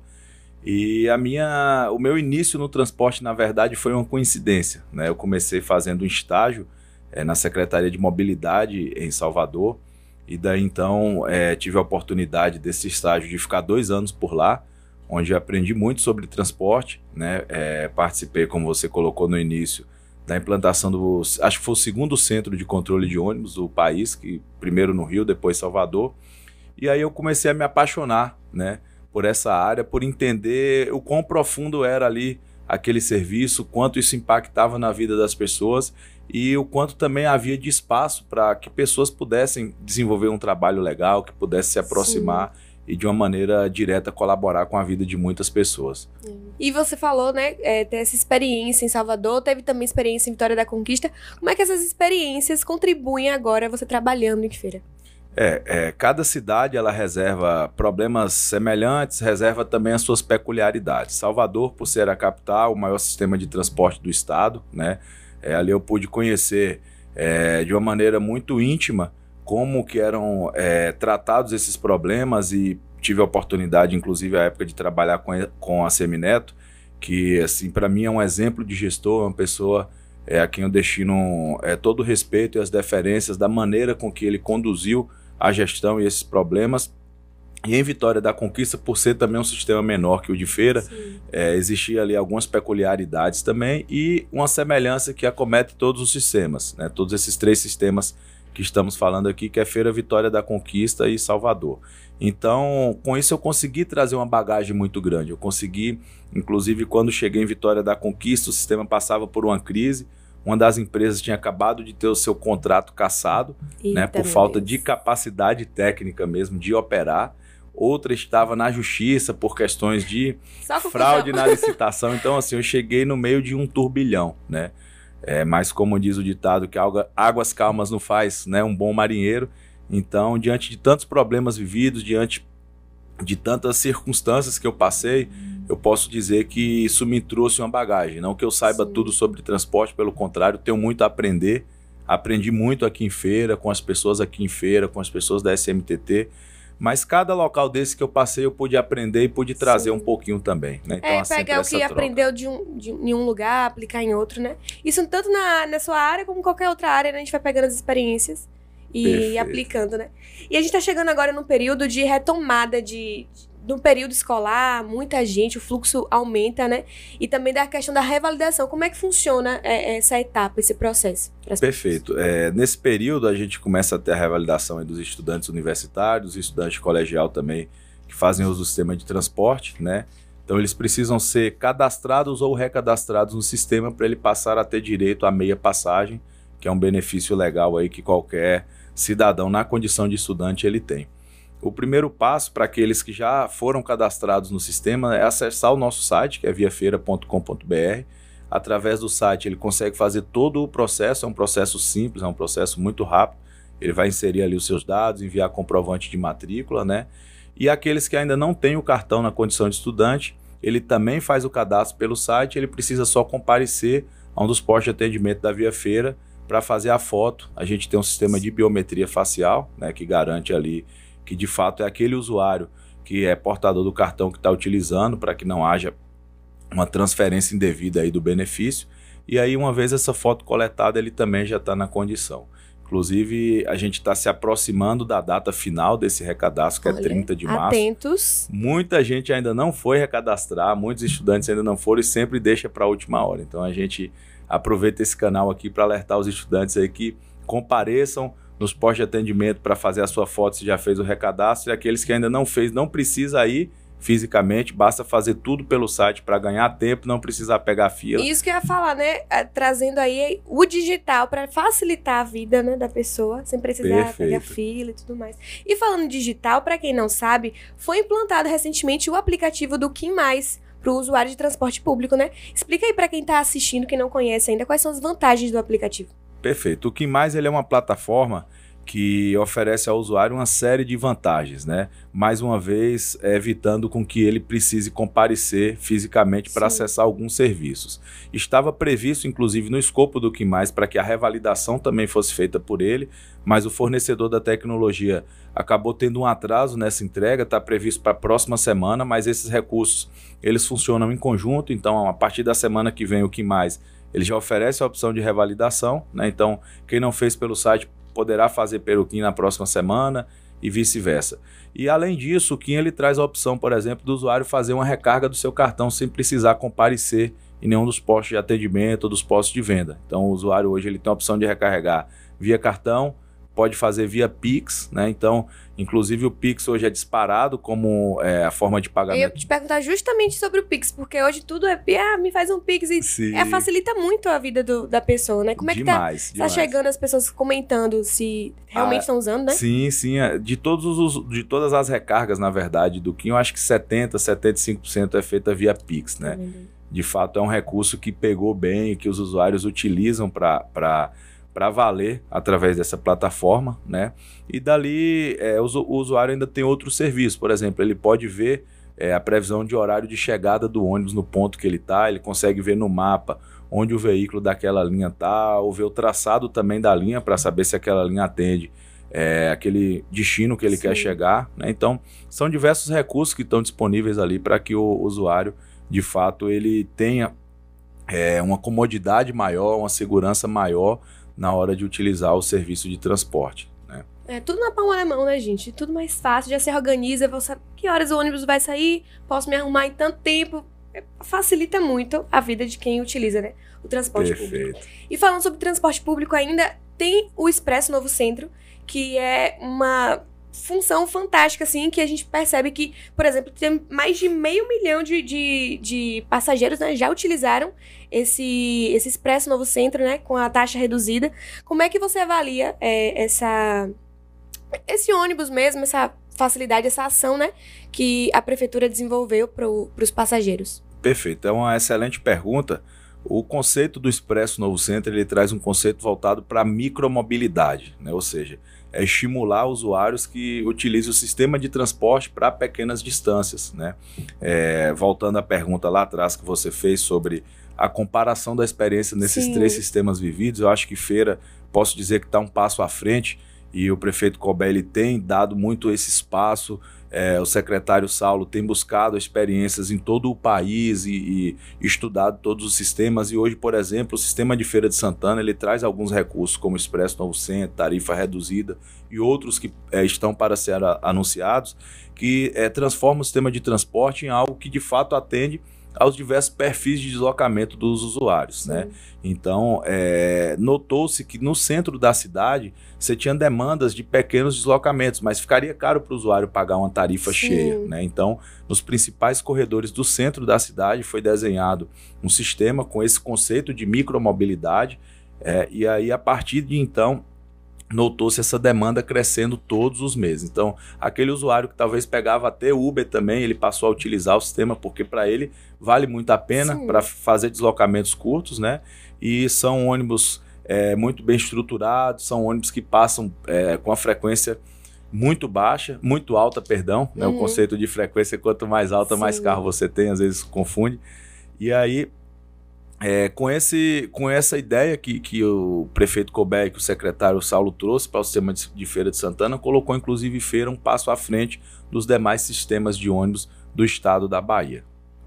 E a minha, o meu início no transporte, na verdade, foi uma coincidência. Né? Eu comecei fazendo um estágio eh, na Secretaria de Mobilidade em Salvador, e daí então eh, tive a oportunidade desse estágio de ficar dois anos por lá, onde aprendi muito sobre transporte. Né? Eh, participei, como você colocou no início, da implantação do. Acho que foi o segundo centro de controle de ônibus do país, que primeiro no Rio, depois Salvador. E aí eu comecei a me apaixonar, né? por essa área, por entender o quão profundo era ali aquele serviço, quanto isso impactava na vida das pessoas e o quanto também havia de espaço para que pessoas pudessem desenvolver um trabalho legal, que pudessem se aproximar e de uma maneira direta colaborar com a vida de muitas pessoas. E você falou, né, é, ter essa experiência em Salvador, teve também experiência em Vitória da Conquista. Como é que essas experiências contribuem agora você trabalhando em feira? É, é, cada cidade ela reserva problemas semelhantes, reserva também as suas peculiaridades. Salvador, por ser a capital, o maior sistema de transporte do estado, né? É, ali eu pude conhecer é, de uma maneira muito íntima como que eram é, tratados esses problemas e tive a oportunidade, inclusive, a época de trabalhar com, com a Semineto, que, assim, para mim é um exemplo de gestor, uma pessoa é, a quem eu destino é, todo o respeito e as deferências da maneira com que ele conduziu a gestão e esses problemas. E em Vitória da Conquista, por ser também um sistema menor que o de Feira, é, existia ali algumas peculiaridades também e uma semelhança que acomete todos os sistemas, né? todos esses três sistemas que estamos falando aqui, que é Feira Vitória da Conquista e Salvador. Então, com isso eu consegui trazer uma bagagem muito grande. Eu consegui, inclusive, quando cheguei em Vitória da Conquista, o sistema passava por uma crise. Uma das empresas tinha acabado de ter o seu contrato cassado, né, por falta Deus. de capacidade técnica mesmo de operar. Outra estava na justiça por questões de fraude na *laughs* licitação. Então, assim, eu cheguei no meio de um turbilhão, né? É, mas como diz o ditado que águas calmas não faz né, um bom marinheiro. Então, diante de tantos problemas vividos, diante de tantas circunstâncias que eu passei, eu posso dizer que isso me trouxe uma bagagem. Não que eu saiba Sim. tudo sobre transporte, pelo contrário, tenho muito a aprender. Aprendi muito aqui em feira, com as pessoas aqui em feira, com as pessoas da SMTT. Mas cada local desse que eu passei, eu pude aprender e pude trazer Sim. um pouquinho também. Né? Então, é, pegar o que troca. aprendeu de um, de, em um lugar, aplicar em outro, né? Isso tanto na, na sua área como em qualquer outra área, né? A gente vai pegando as experiências e Perfeito. aplicando, né? E a gente está chegando agora num período de retomada de, no período escolar, muita gente, o fluxo aumenta, né? E também da questão da revalidação. Como é que funciona é, essa etapa, esse processo? Perfeito. É, nesse período, a gente começa a ter a revalidação dos estudantes universitários, estudantes colegial também, que fazem uso do sistema de transporte, né? Então, eles precisam ser cadastrados ou recadastrados no sistema para ele passar a ter direito à meia passagem, que é um benefício legal aí que qualquer cidadão na condição de estudante ele tem. O primeiro passo para aqueles que já foram cadastrados no sistema é acessar o nosso site, que é viafeira.com.br. Através do site ele consegue fazer todo o processo, é um processo simples, é um processo muito rápido. Ele vai inserir ali os seus dados, enviar comprovante de matrícula, né? E aqueles que ainda não têm o cartão na condição de estudante, ele também faz o cadastro pelo site, ele precisa só comparecer a um dos postos de atendimento da Via Feira para fazer a foto. A gente tem um sistema de biometria facial, né, que garante ali que de fato é aquele usuário que é portador do cartão que está utilizando para que não haja uma transferência indevida aí do benefício. E aí, uma vez essa foto coletada, ele também já está na condição. Inclusive, a gente está se aproximando da data final desse recadastro, que é Olha, é 30 de março. Atentos. Muita gente ainda não foi recadastrar, muitos estudantes ainda não foram e sempre deixa para a última hora. Então, a gente aproveita esse canal aqui para alertar os estudantes aí que compareçam nos postos de atendimento para fazer a sua foto se já fez o recadastro, e aqueles que ainda não fez, não precisa ir fisicamente, basta fazer tudo pelo site para ganhar tempo, não precisar pegar fila. Isso que eu ia falar, né? É, trazendo aí o digital para facilitar a vida né, da pessoa, sem precisar Perfeito. pegar fila e tudo mais. E falando digital, para quem não sabe, foi implantado recentemente o aplicativo do Kim Mais para o usuário de transporte público, né? Explica aí para quem está assistindo, que não conhece ainda, quais são as vantagens do aplicativo. Perfeito. O que mais ele é uma plataforma que oferece ao usuário uma série de vantagens, né? Mais uma vez, evitando com que ele precise comparecer fisicamente para acessar alguns serviços. Estava previsto, inclusive, no escopo do que mais para que a revalidação também fosse feita por ele, mas o fornecedor da tecnologia acabou tendo um atraso nessa entrega, está previsto para a próxima semana, mas esses recursos eles funcionam em conjunto, então a partir da semana que vem o que mais ele já oferece a opção de revalidação, né? Então, quem não fez pelo site poderá fazer pelo KIN na próxima semana e vice-versa. E além disso, o KIN ele traz a opção, por exemplo, do usuário fazer uma recarga do seu cartão sem precisar comparecer em nenhum dos postos de atendimento ou dos postos de venda. Então, o usuário hoje ele tem a opção de recarregar via cartão, pode fazer via Pix, né? Então, inclusive o Pix hoje é disparado como é, a forma de Eu ia pagamento. te perguntar justamente sobre o Pix, porque hoje tudo é, ah, me faz um Pix e Sim, é, facilita muito a vida do- da pessoa, né? Como é que tá, demais, tá demais. chegando as pessoas comentando se realmente Ah, estão usando, né? Sim, sim. é, De, todos os, de todas as recargas, na verdade, do Kim, eu acho que 70%, 75% é feita via Pix, né? De fato, é um recurso que pegou bem e que os usuários utilizam para valer através dessa plataforma, né? E dali, é, o, o usuário ainda tem outros serviços. Por exemplo, ele pode ver é, a previsão de horário de chegada do ônibus no ponto que ele está, ele consegue ver no mapa onde o veículo daquela linha está, ou ver o traçado também da linha para saber se aquela linha atende é, aquele destino que ele quer Sim. chegar. Né? Então, são diversos recursos que estão disponíveis ali para que o usuário, de fato, ele tenha é, uma comodidade maior, uma segurança maior na hora de utilizar o serviço de transporte. Né? É tudo na palma da mão, né, gente? Tudo mais fácil, já se organiza, você sabe que horas o ônibus vai sair, posso me arrumar em tanto tempo. É, Facilita muito a vida de quem utiliza, né? O transporte público. Perfeito. E falando sobre transporte público ainda, tem o Expresso Novo Centro, que é uma função fantástica, assim, que a gente percebe que, por exemplo, tem mais de meio milhão de, de, de passageiros, né, já utilizaram esse, esse Expresso Novo Centro, né, com a taxa reduzida. Como é que você avalia é, essa esse ônibus mesmo, essa facilidade, essa ação, né, que a prefeitura desenvolveu para os passageiros? Perfeito. É uma excelente pergunta. O conceito do Expresso Novo Centro ele traz um conceito voltado para a micromobilidade, né? ou seja, é estimular usuários que utilizem o sistema de transporte para pequenas distâncias. Né? É, voltando à pergunta lá atrás que você fez sobre a comparação da experiência nesses Sim. três sistemas vividos, eu acho que Feira, posso dizer que está um passo à frente e o prefeito Cobé ele tem dado muito esse espaço. É, o secretário Saulo tem buscado experiências em todo o país e, e estudado todos os sistemas. E hoje, por exemplo, o sistema de Feira de Santana ele traz alguns recursos, como Expresso Novo Centro, tarifa reduzida e outros que é, estão para ser anunciados, que é, transforma o sistema de transporte em algo que de fato atende aos diversos perfis de deslocamento dos usuários, né? Então, é, notou-se que no centro da cidade você tinha demandas de pequenos deslocamentos, mas ficaria caro para o usuário pagar uma tarifa Sim. cheia, né? Então, nos principais corredores do centro da cidade foi desenhado um sistema com esse conceito de micromobilidade, é, e aí a partir de então notou-se essa demanda crescendo todos os meses. Então, aquele usuário que talvez pegava até Uber também, ele passou a utilizar o sistema porque para ele vale muito a pena para fazer deslocamentos curtos, né? E são ônibus é, muito bem estruturados, são ônibus que passam é, com a frequência muito baixa, muito alta, perdão, né? O Uhum. conceito de frequência, quanto mais alta, mais Sim. carro você tem, às vezes confunde. E aí, é, com, esse, com essa ideia que, que o prefeito Cobé e que o secretário Saulo trouxe para o sistema de, de Feira de Santana, colocou inclusive Feira um passo à frente dos demais sistemas de ônibus do estado da Bahia.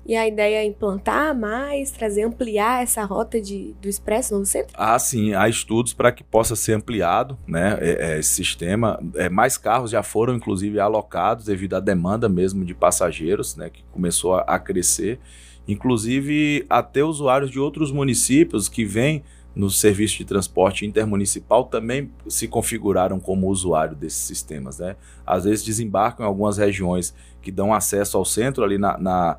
E a ideia é implantar mais, trazer, ampliar essa rota de, do Expresso Novo Centro? Ah, sim, há estudos para que possa ser ampliado né, é- é, esse sistema. É, mais carros já foram, inclusive, alocados devido à demanda mesmo de passageiros, né, que começou a, a crescer. Inclusive, até usuários de outros municípios que vêm no serviço de transporte intermunicipal também se configuraram como usuário desses sistemas. Né? Às vezes desembarcam em algumas regiões que dão acesso ao centro ali na- na,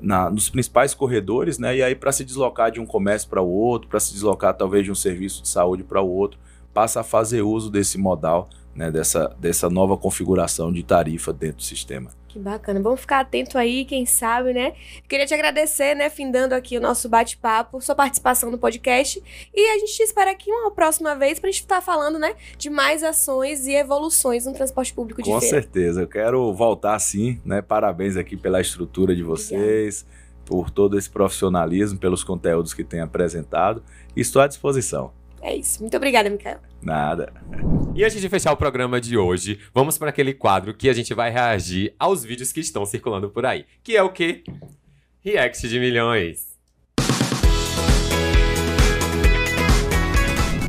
na- nos principais corredores, né? E aí, para se deslocar de um comércio para o outro, para se deslocar talvez de um serviço de saúde para o outro, passa a fazer uso desse modal, né? Dessa, dessa nova configuração de tarifa dentro do sistema. Que bacana. Vamos ficar atento aí, quem sabe, né? Queria te agradecer, né, findando aqui o nosso bate-papo, sua participação no podcast. E a gente te espera aqui uma próxima vez pra gente estar falando, né, de mais ações e evoluções no transporte público de Com feira. certeza, eu quero voltar sim, né? Parabéns aqui pela estrutura de vocês, por todo esse profissionalismo, pelos conteúdos que têm apresentado. Estou à disposição. É isso. Muito obrigada, Micael. Nada. E antes de fechar o programa de hoje, vamos para aquele quadro que a gente vai reagir aos vídeos que estão circulando por aí. Que é o quê? React de milhões.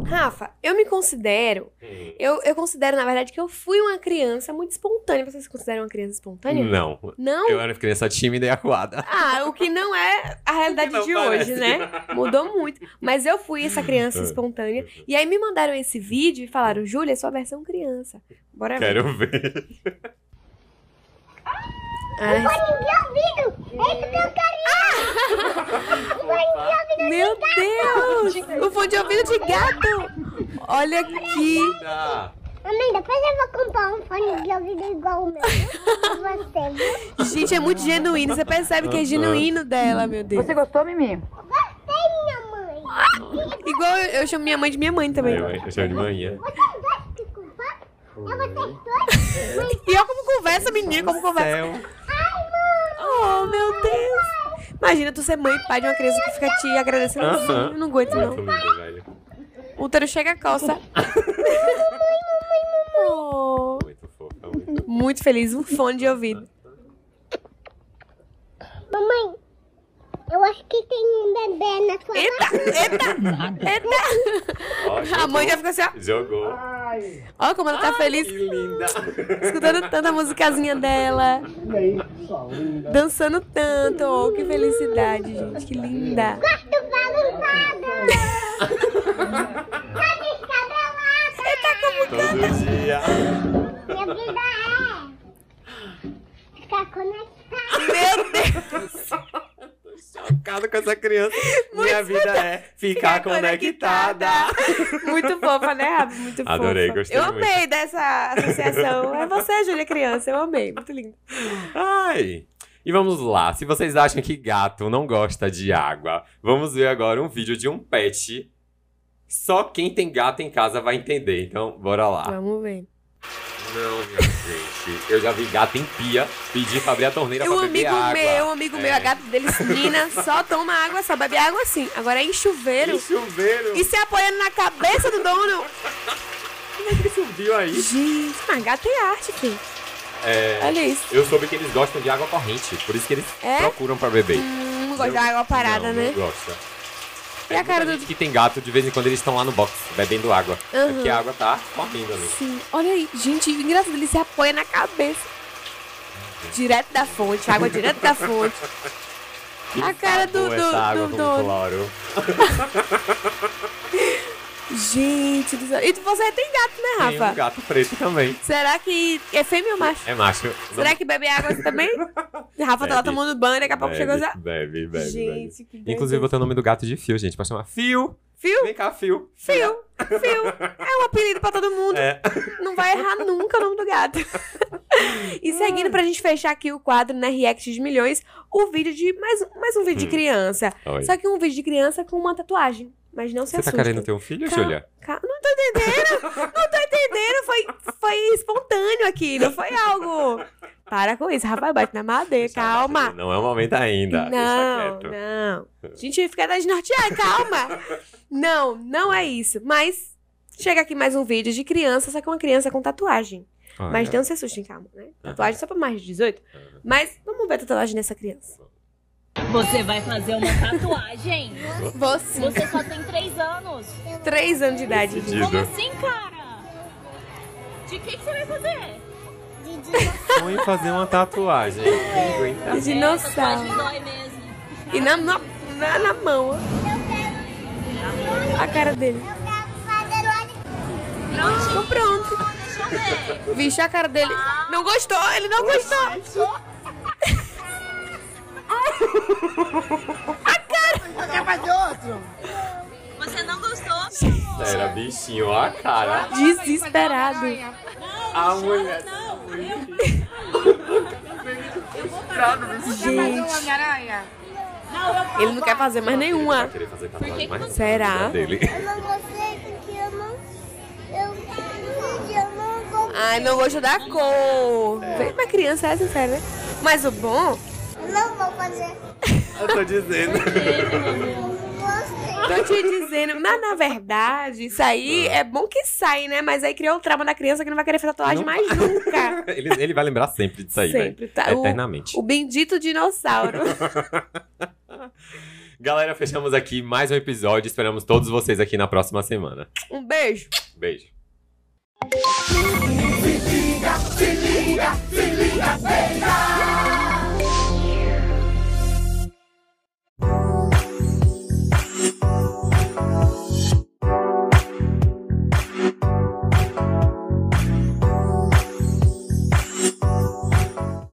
Rafa, eu me considero. Eu, eu considero, na verdade, que eu fui uma criança muito espontânea. Vocês se consideram uma criança espontânea? Não. Não? Eu era criança tímida e acuada. Ah, o que não é a realidade de parece. hoje, né? Mudou muito. Mas eu fui essa criança espontânea. E aí me mandaram esse vídeo e falaram, Júlia, é sua versão criança. Bora ver. Quero ver. Ai, ouvido! Esse que eu queria! meu Deus! O fone de ouvido de gato! Olha aqui! Ah, Mamãe, depois eu vou comprar um fone de ouvido igual o meu. Você, viu? Gente, é muito genuíno. Você percebe que é genuíno dela, meu Deus. Você gostou, Mimi? Gostei, minha mãe. Igual eu, eu chamo minha mãe de minha mãe também. eu, eu chamo de manhã. E olha como conversa, menina, como conversa. Oh, meu Deus! Imagina tu ser mãe e pai de uma criança que fica te agradecendo assim. Aham. Eu não aguento, não. O útero chega a coça. *laughs* Oh, Muito fofa, muito. muito feliz, um fone de ouvido. Mamãe, eu acho que tem um bebê na sua Eita, eita, eita. Ó, A mãe já fica assim, ó. Jogou. Olha como ela tá feliz, Que linda. escutando tanto a musicazinha dela. Dançando tanto. Oh, que felicidade, gente. Que linda. Gosto balançada. Pode estar Tá pelada. Todo dia. Minha vida é ficar conectada. Meu Deus. Chocado com essa criança. *laughs* Minha vida é ficar conectada. *laughs* Muito fofa, né, Rafa? Muito fofa. Adorei, gostei Eu muito. amei dessa associação. É você, Júlia, criança. Eu amei. Muito lindo. Ai. E vamos lá. Se vocês acham que gato não gosta de água, vamos ver agora um vídeo de um pet. Só quem tem gato em casa vai entender. Então, bora lá. Vamos ver. Não, minha gente. Eu já vi gato em pia pedir pra abrir a torneira E um pra beber amigo água. meu, um amigo meu, É. a gata dele, Nina, só toma água, só bebe água assim. Agora é em chuveiro. Em chuveiro. E se apoiando na cabeça do dono. Como é que subiu aí? Gente, mas gato é arte, filho. É, Olha isso. eu soube que eles gostam de água corrente. Por isso que eles É? procuram pra beber. Hum, não gosta de água parada, não, né? Não gosta. E a cara do- que tem gato, de vez em quando eles estão lá no box, bebendo água. É Aham. porque a água tá correndo ali. Sim. Olha aí, gente, engraçado, ele se apoia na cabeça. Direto da fonte, água direto da fonte. Que A cara do- sabor do- água do com dono. *laughs* Gente do céu. E você tem gato, né, Tem um Rafa? gato preto também. Será que é fêmea ou macho? É macho. Será que bebe água assim também? *laughs* Rafa tá lá Bebe. tomando banho, daqui a pouco bebe, chegou já. Bebe, bebe, Gente, que bebe. Inclusive, botei o nome do gato de Fio, gente. Pode chamar Fio. Fio, Vem cá, Fio. fio, *laughs* fio. É um apelido pra todo mundo. É. Não vai errar nunca o nome do gato. *laughs* e seguindo pra gente fechar aqui o quadro, né, React de Milhões, o vídeo de. Mais, mais um vídeo de Hum. criança. Oi. Só que um vídeo de criança com uma tatuagem. Mas não se Você tá querendo ter um filho, Calma. Júlia? Ca- Não tô entendendo! Não tô entendendo! Foi, foi espontâneo aqui, não foi algo. Para com isso, rapaz, bate na madeira, calma! Não é o momento ainda. Não, não. A gente fica desnorteado, calma! Não, não é isso. Mas chega aqui mais um vídeo de criança, só que uma criança com tatuagem. Mas Olha. não se assustem, calma, né? Tatuagem só pra mais de 18. Mas vamos ver a tatuagem dessa criança. Você vai fazer uma tatuagem? Você, Você só tem três anos. três anos de idade. Como assim, cara? De que, que você vai fazer? Em fazer uma tatuagem. Aguenta? De É, dinossauro. tatuagem dói mesmo. E na, na, na, na mão. A cara dele. Pronto. Deixa eu ver. Vixe, a cara dele. Não gostou, ele não gostou. Você não gostou? Era bichinho, ó a cara. Desesperado. A mulher. Gente. Ele não quer fazer mais nenhuma. fazer Será? Eu não eu não. Eu, eu não. Ai, não gostou da cor. Vem uma criança é sincera, né? Mas o bom, Eu não vou fazer. Eu tô dizendo. Tô te dizendo, mas na verdade, isso aí é bom que sai, né? Mas aí criou o trauma da criança que não vai querer fazer tatuagem Não mais nunca. *laughs* Ele, ele vai lembrar sempre disso aí, Sempre, velho. tá? O- Eternamente. O bendito dinossauro. *laughs* Galera, fechamos aqui mais um episódio. Esperamos todos vocês aqui na próxima semana. Um beijo. Beijo. Se liga, se liga, se liga, vem.